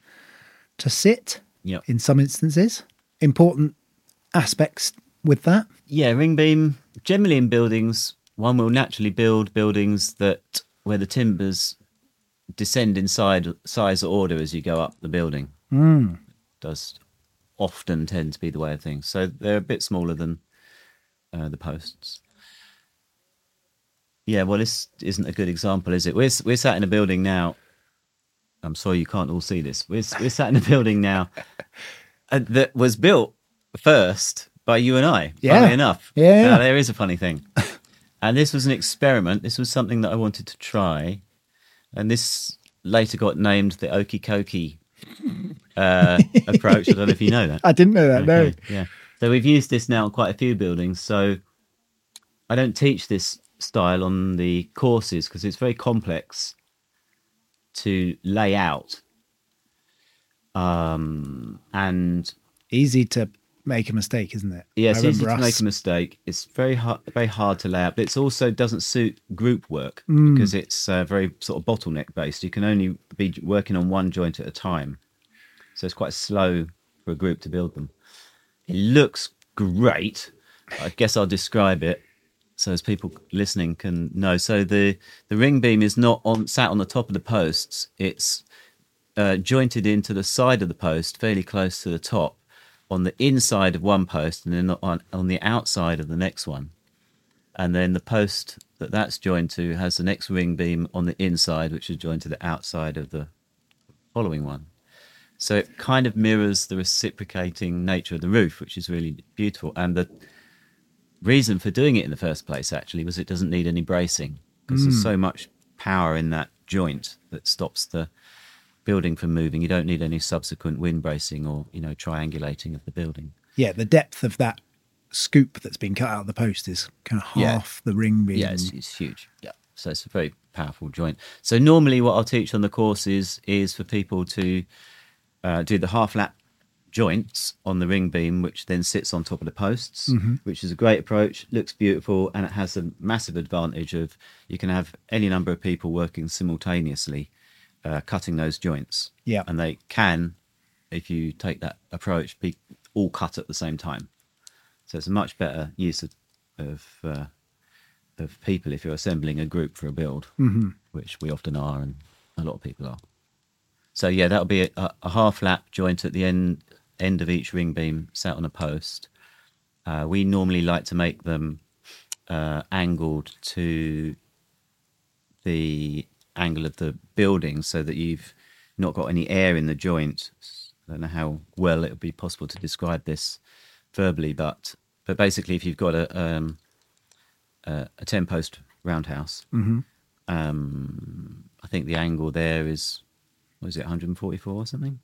to sit Yep. in some instances. Important aspects with that. Yeah, ring beam. Generally in buildings, one will naturally build buildings that where the timbers descend in size or order as you go up the building. Mm. Does often tend to be the way of things. So they're a bit smaller than uh, the posts. Yeah, well, this isn't a good example, is it? We're we're sat in a building now. I'm sorry you can't all see this. We're we're sat in a building now uh, that was built first by you and I. Yeah. Funnily enough. Yeah, Now, there is a funny thing, and this was an experiment. This was something that I wanted to try, and this later got named the Okie Kokie uh, approach. I don't know if you know that. I didn't know that. No. Yeah. So we've used this now in quite a few buildings. So I don't teach this style on the courses because it's very complex to lay out. Um, and Easy to make a mistake, isn't it? yeah, it's easy remember to make a mistake. It's very hard, very hard to lay out, but it also doesn't suit group work Mm. because it's uh, very sort of bottleneck based. You can only be working on one joint at a time, so it's quite slow for a group to build them. It looks great. I guess I'll describe it so as people listening can know. So the the ring beam is not on sat on the top of the posts. It's uh, jointed into the side of the post, fairly close to the top, on the inside of one post, and then on on the outside of the next one. And then the post that that's joined to has the next ring beam on the inside, which is joined to the outside of the following one. So it kind of mirrors the reciprocating nature of the roof, which is really beautiful. And the reason for doing it in the first place actually was it doesn't need any bracing because there's so much power in that joint that stops the building from moving. You don't need any subsequent wind bracing or you know triangulating of the building. Yeah, the depth of that scoop that's been cut out of the post is kind of Yeah. half the ring beam. Yeah, it's, it's huge. Yeah. So it's a very powerful joint. So normally, what I'll teach on the courses is for people to uh, do the half lap joints on the ring beam, which then sits on top of the posts, which is a great approach. Looks beautiful, and it has a massive advantage of you can have any number of people working simultaneously, uh, cutting those joints. Yeah. and they can, if you take that approach, be all cut at the same time. So it's a much better use of, of uh, of people if you're assembling a group for a build, mm-hmm. which we often are, and a lot of people are. So yeah, that'll be a, a half lap joint at the end end of each ring beam, sat on a post. Uh, we normally like to make them uh, angled to the angle of the building, so that you've not got any air in the joint. I don't know how well it would be possible to describe this verbally, but but basically, if you've got a um, a, a ten post roundhouse, um, I think the angle there is what is it 144 or something?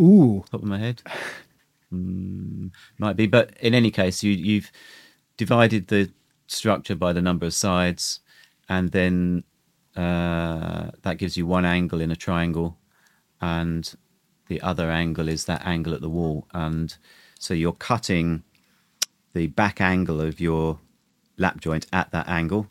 Ooh, Top of my head, mm, might be. But in any case, you you've divided the structure by the number of sides, and then uh, that gives you one angle in a triangle, and the other angle is that angle at the wall, and so you're cutting the back angle of your lap joint at that angle.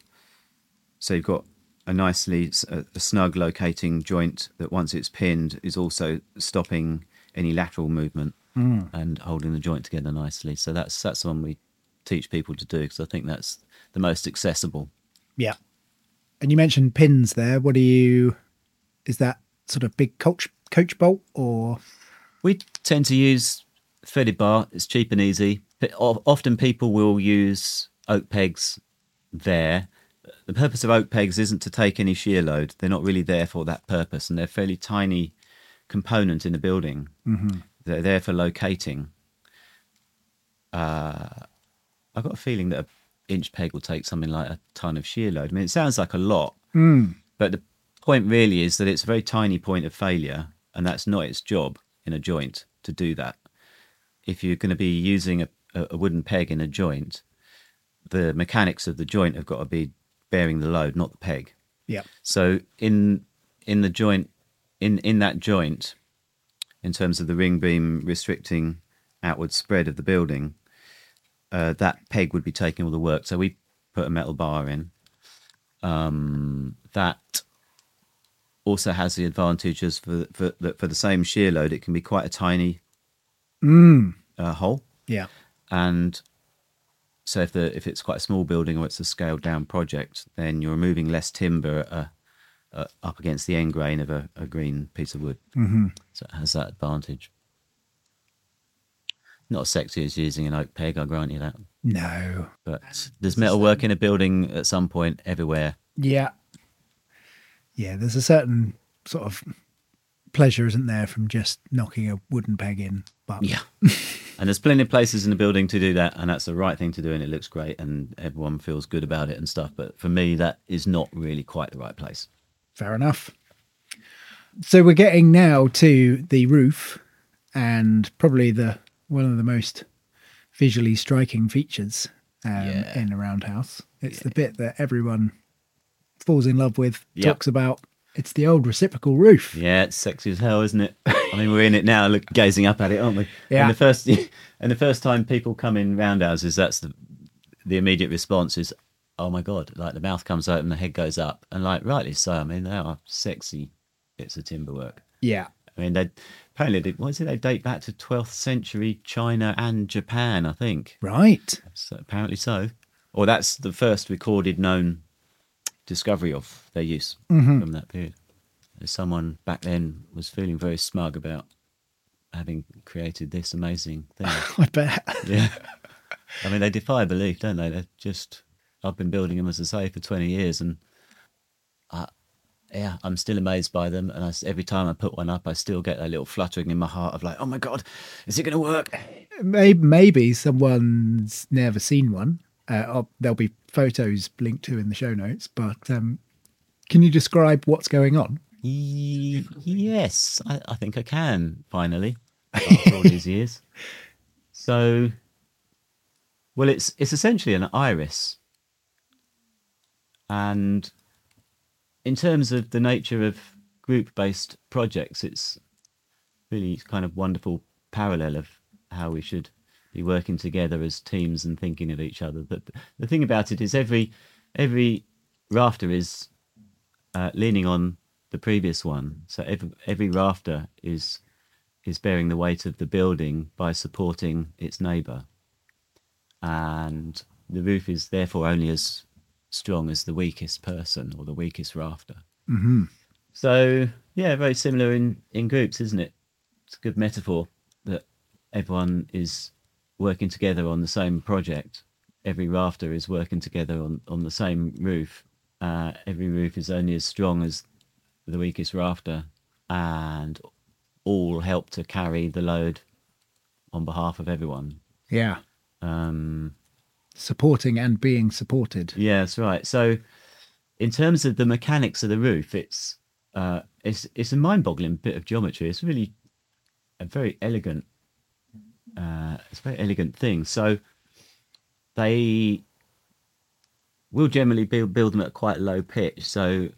So you've got a nicely a, a snug locating joint that once it's pinned is also stopping any lateral movement hmm. and holding the joint together nicely. So that's that's the one we teach people to do because I think that's the most accessible. yeah. And you mentioned pins there. What do you? Is that sort of big coach coach bolt or? We tend to use threaded bar. It's cheap and easy. But often people will use oak pegs there. The purpose of oak pegs isn't to take any shear load. They're not really there for that purpose, and they're fairly tiny component in the building. They're there for locating. Uh, I've got a feeling that an inch peg will take something like a ton of shear load. I mean, it sounds like a lot, but the point really is that it's a very tiny point of failure, and that's not its job in a joint to do that. If you're going to be using a, a a wooden peg in a joint, the mechanics of the joint have got to be bearing the load, not the peg. Yeah. So in in the joint in in that joint, in terms of the ring beam restricting outward spread of the building, uh, that peg would be taking all the work. So we put a metal bar in. Um, that also has the advantages for for that for the same shear load, it can be quite a tiny uh, hole Yeah. and so if the if it's quite a small building or it's a scaled down project, then you're removing less timber uh, uh, up against the end grain of a, a green piece of wood. Mm-hmm. So it has that advantage. Not as sexy as using an oak peg, I grant you that. No. But there's metal work in a building at some point everywhere. Yeah. Yeah, there's a certain sort of pleasure, isn't there, from just knocking a wooden peg in. But Yeah. and there's plenty of places in the building to do that, and that's the right thing to do, and it looks great, and everyone feels good about it and stuff. But for me, that is not really quite the right place. Fair enough. So we're getting now to the roof and probably the one of the most visually striking features um, Yeah. in a roundhouse. It's the bit that everyone falls in love with, Yep. talks about. It's the old reciprocal roof. Yeah, it's sexy as hell, isn't it? I mean, we're in it now, look, gazing up at it, aren't we? Yeah. And the first, and the first time people come in roundhouses, that's the the immediate response is, "Oh my god!" Like the mouth comes open, the head goes up, and like rightly so. I mean, they are sexy bits of timber work. Yeah. I mean, they apparently they, what is it? They date back to 12th century China and Japan, I think. Right. So apparently so. Or that's the first recorded known discovery of their use mm-hmm. from that period. Someone back then was feeling very smug about having created this amazing thing. I bet. yeah. I mean, they defy belief, don't they? They're just, I've been building them, as I say, for 20 years and I, yeah, I'm still amazed by them. And I s every time I put one up, I still get a little fluttering in my heart of like, oh my God, is it going to work? maybe, maybe someone's never seen one. Uh, there'll be photos linked to in the show notes, but um, can you describe what's going on? Ye- Yes, I, I think I can finally after all these years. So, well, it's it's essentially an iris, and in terms of the nature of group-based projects, it's really kind of wonderful parallel of how we should be working together as teams and thinking of each other. But the thing about it is, every every rafter is uh, leaning on the previous one. So every, every rafter is is bearing the weight of the building by supporting its neighbour, and the roof is therefore only as strong as the weakest person or the weakest rafter. Mm-hmm. So yeah, very similar in in groups, isn't it? It's a good metaphor that everyone is working together on the same project. Every rafter is working together on, on the same roof. Uh, every roof is only as strong as the weakest rafter, and all help to carry the load on behalf of everyone. Yeah. Um, Supporting and being supported. yeah, that's right. So, in terms of the mechanics of the roof, it's uh, it's it's a mind-boggling bit of geometry. It's really a very elegant, uh, it's a very elegant thing. So, they will generally build build them at quite low pitch. So,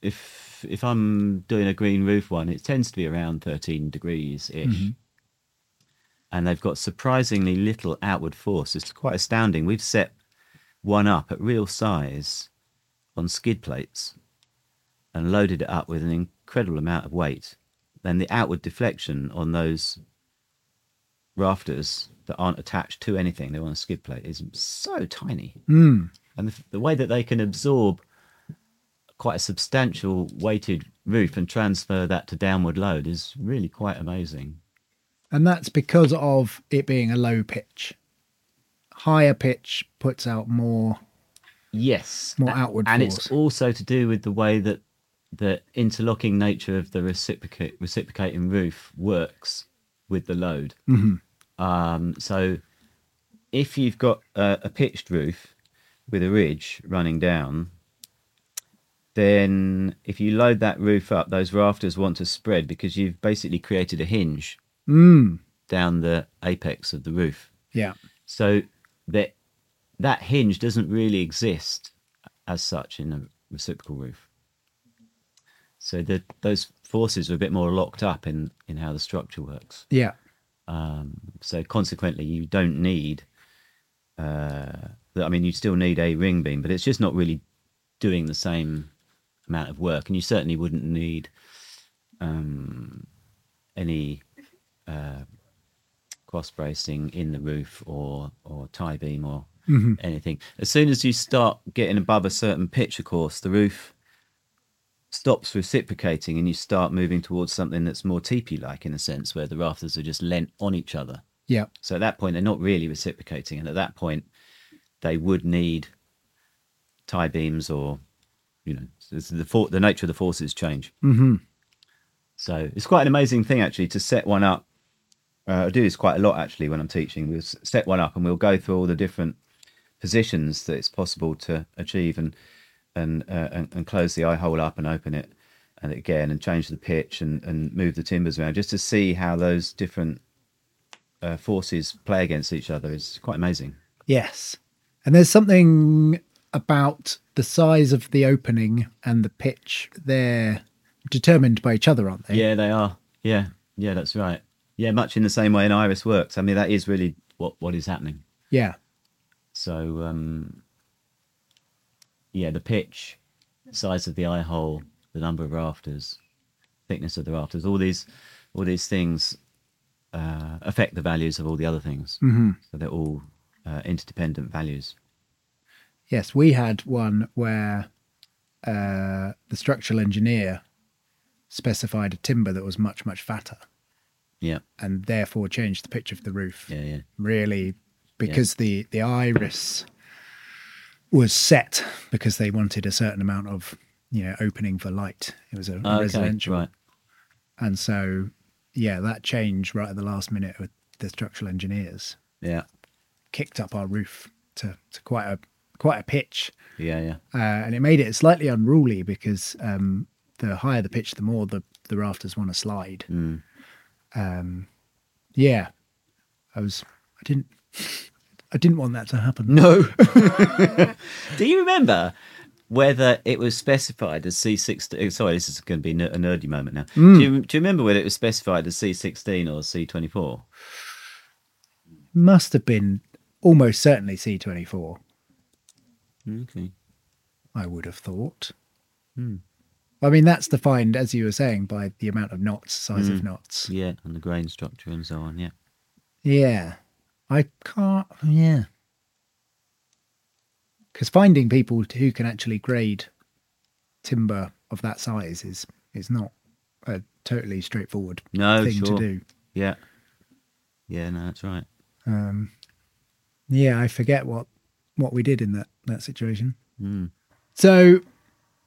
if if I'm doing a green roof one, it tends to be around 13 degrees ish. And they've got surprisingly little outward force. It's quite astounding. We've set one up at real size on skid plates and loaded it up with an incredible amount of weight. Then the outward deflection on those rafters that aren't attached to anything, they're on a skid plate, is so tiny. Mm. And the, the way that they can absorb quite a substantial weighted roof and transfer that to downward load is really quite amazing. And that's because of it being a low pitch. Higher pitch puts out more. Yes, More a- outward and force. it's also to do with the way that the interlocking nature of the reciprocate, reciprocating roof works with the load. Um, so if you've got a, a pitched roof with a ridge running down, then if you load that roof up, those rafters want to spread because you've basically created a hinge down the apex of the roof. Yeah. So that that hinge doesn't really exist as such in a reciprocal roof. So the, those forces are a bit more locked up in, in how the structure works. Yeah. Um, so consequently, you don't need. Uh, I mean, you still need a ring beam, but it's just not really doing the same amount of work, and you certainly wouldn't need um, any uh, cross bracing in the roof or or tie beam or anything. As soon as you start getting above a certain pitch, of course, the roof stops reciprocating and you start moving towards something that's more teepee like in a sense where the rafters are just lent on each other Yeah. so at that point they're not really reciprocating and at that point they would need tie beams or you know the for- the nature of the forces change mm-hmm. so it's quite an amazing thing actually to set one up uh, i do this quite a lot actually when i'm teaching we'll set one up and we'll go through all the different positions that it's possible to achieve and and uh, and, and close the eye hole up and open it and again and change the pitch and, and move the timbers around just to see how those different uh, forces play against each other is quite amazing. Yes. And there's something about the size of the opening and the pitch. They're determined by each other, aren't they? Yeah, they are. Yeah, yeah, that's right. Yeah, much in the same way an iris works. I mean, that is really what what is happening. Yeah. So, um, yeah, the pitch, size of the eye hole, the number of rafters, thickness of the rafters, all these, all these things uh, affect the values of all the other things. Mm-hmm. So they're all uh, interdependent values. Yes. We had one where uh, the structural engineer specified a timber that was much, much fatter Yeah, and therefore changed the pitch of the roof. yeah, yeah. Really, because the, the iris was set because they wanted a certain amount of, you know, opening for light. It was a okay, residential. right. And so, yeah, that change right at the last minute with the structural engineers Yeah, kicked up our roof to, to quite a quite a pitch, yeah, yeah. uh, and it made it slightly unruly because um, the higher the pitch, the more the the rafters want to slide. Mm. Um, yeah, I was I didn't I didn't want that to happen. No. Do you remember whether it was specified as C16? Uh, sorry, this is going to be a nerdy moment now. Hmm. Do, you, do you remember whether it was specified as C16 or C24? Must have been almost certainly C twenty four. Okay. I would have thought. Hmm. I mean, that's defined, as you were saying, by the amount of knots, size of knots. Yeah, and the grain structure and so on. Yeah. Yeah. I can't, yeah. Because finding people who can actually grade timber of that size is is not a totally straightforward No, thing sure. to do. Yeah. Yeah, no, that's right. Um, yeah, I forget what what we did in that that situation. Hmm. So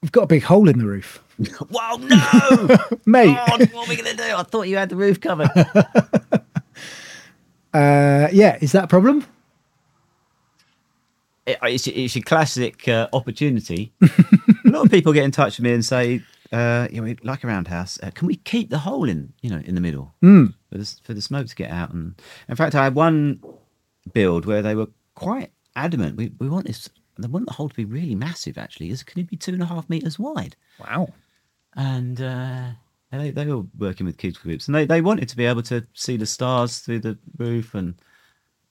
we've got a big hole in the roof, Wow, no! mate. God, what are we going to do? I thought you had the roof covered. Uh, yeah, is that a problem? it, it's, it's a classic uh, opportunity. a lot of people get in touch with me and say, uh, you know, like a roundhouse. Uh, can we keep the hole in, you know, in the middle for, the, for the smoke to get out? And in fact, I had one build where they were quite adamant. We, we want this. They want the hole to be really massive. Actually, is can it be two and a half meters wide? Wow. and uh, they they were working with kids groups, and they, they wanted to be able to see the stars through the roof and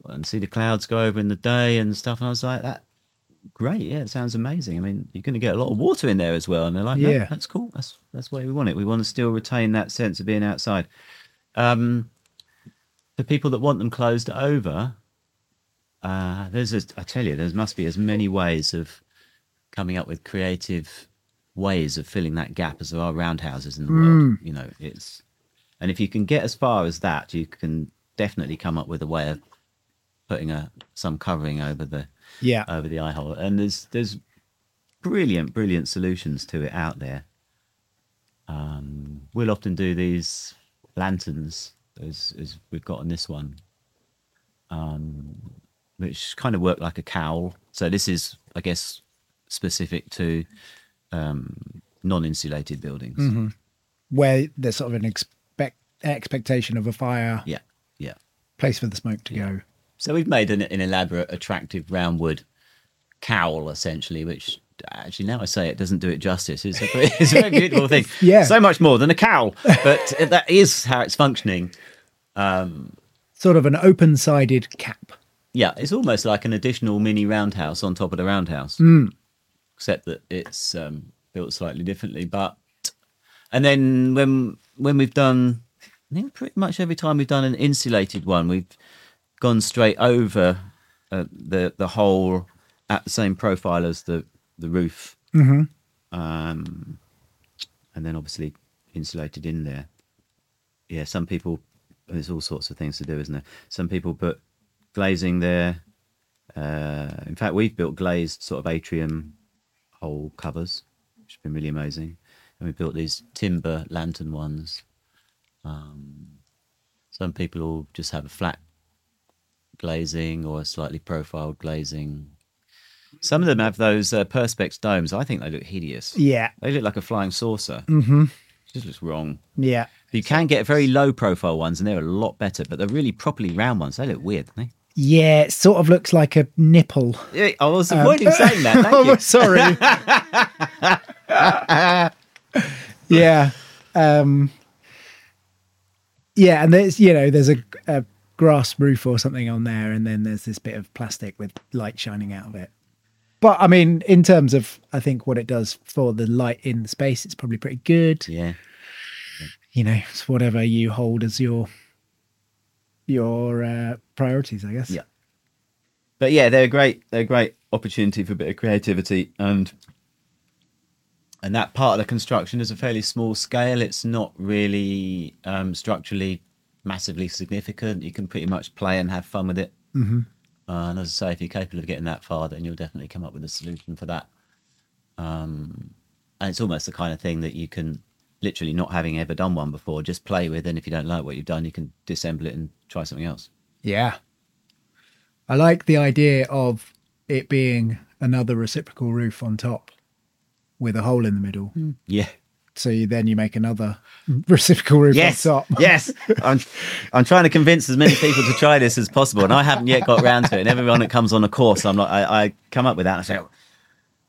and see the clouds go over in the day and stuff. And I was like, that great, yeah, it sounds amazing. I mean, you're going to get a lot of water in there as well, and they're like, no, Yeah. that's cool. That's that's why we want it. We want to still retain that sense of being outside. Um, for people that want them closed over, uh, there's a, I tell you, there must be as many ways of coming up with creative ways of filling that gap as there are roundhouses in the world. You know, it's and if you can get as far as that, you can definitely come up with a way of putting a some covering over the Yeah. over the eye hole. And there's there's brilliant, brilliant solutions to it out there. Um, we'll often do these lanterns, as, as we've got on this one, um, which kind of work like a cowl. So this is, I guess, specific to um, non-insulated buildings. Where there's sort of an expect expectation of a fire, Yeah, yeah. place for the smoke to go. So we've made an, an elaborate, attractive round wood cowl, essentially, which actually now I say it doesn't do it justice. It's a, it's a very beautiful thing. Yeah. So much more than a cowl, but that is how it's functioning. Sort of an open-sided cap. Yeah, it's almost like an additional mini roundhouse on top of the roundhouse, except that it's um, built slightly differently. But and then when when we've done, I think pretty much every time we've done an insulated one, we've gone straight over uh, the the hole at the same profile as the the roof, mm-hmm. um, and then obviously insulated in there. Yeah, some people there's all sorts of things to do, isn't there? Some people put glazing there. Uh, in fact, we've built glazed sort of atrium hole covers, which has been really amazing. And we built these timber lantern ones. Um, some people will just have a flat glazing or a slightly profiled glazing. Some of them have those uh, perspex domes. I think they look hideous. Yeah, They look like a flying saucer. Mm-hmm. Just looks wrong. yeah. You can get very low profile ones, and they're a lot better. But the really properly round ones, they look weird. Don't they? Yeah, it sort of looks like a nipple. Yeah, I was avoiding saying that. Thank oh, you. sorry. yeah. Um, yeah, and there's you know there's a, a grass roof or something on there, and then there's this bit of plastic with light shining out of it. But I mean, in terms of I think what it does for the light in the space, it's probably pretty good. Yeah, You know, it's whatever you hold as your your uh, priorities, I guess. Yeah. but yeah, they're a great. They're a great opportunity for a bit of creativity, and and that part of the construction is a fairly small scale. It's not really um, structurally massively significant. You can pretty much play and have fun with it. Mm-hmm. Uh, and as I say, if you're capable of getting that far, then you'll definitely come up with a solution for that. Um, and it's almost the kind of thing that you can literally not having ever done one before just play with and if you don't like what you've done you can disassemble it and try something else Yeah. I like the idea of it being another reciprocal roof on top with a hole in the middle. Hmm. yeah So you, then you make another reciprocal roof yes on top. yes I'm, I'm trying to convince as many people to try this as possible and i haven't yet got round to it and everyone that comes on a course i'm like i, I come up with that and i say "Oh,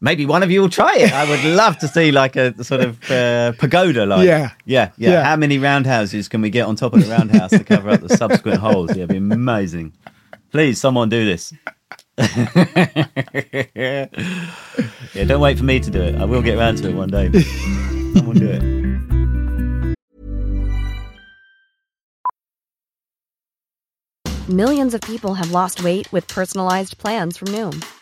maybe one of you will try it i would love to see like a sort of uh, pagoda like Yeah. yeah yeah Yeah. how many roundhouses can we get on top of the roundhouse to cover up the subsequent holes yeah it'd be amazing please someone do this yeah, don't wait for me to do it. I will get around to it one day. Someone do it. Millions of people have lost weight with personalized plans from Noom,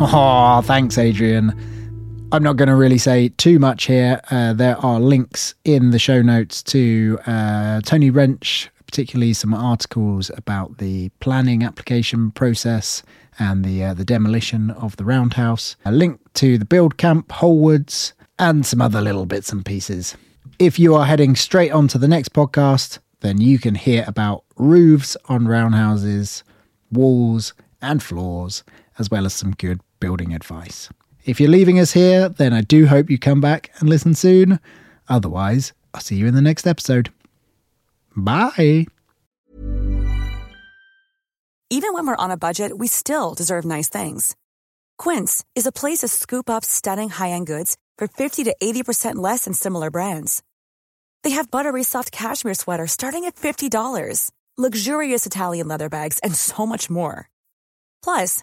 Oh, thanks, Adrian. I'm not going to really say too much here. Uh, there are links in the show notes to uh, Tony Wrench, particularly some articles about the planning application process and the uh, the demolition of the roundhouse. A link to the build camp, Wholewoods, and some other little bits and pieces. If you are heading straight on to the next podcast, then you can hear about roofs on roundhouses, walls, and floors, as well as some good building advice. If you're leaving us here, then I do hope you come back and listen soon. Otherwise, I'll see you in the next episode. Bye. Even when we're on a budget, we still deserve nice things. Quince is a place to scoop up stunning high end goods for 50 to 80% less than similar brands. They have buttery soft cashmere sweaters starting at $50, luxurious Italian leather bags, and so much more. Plus,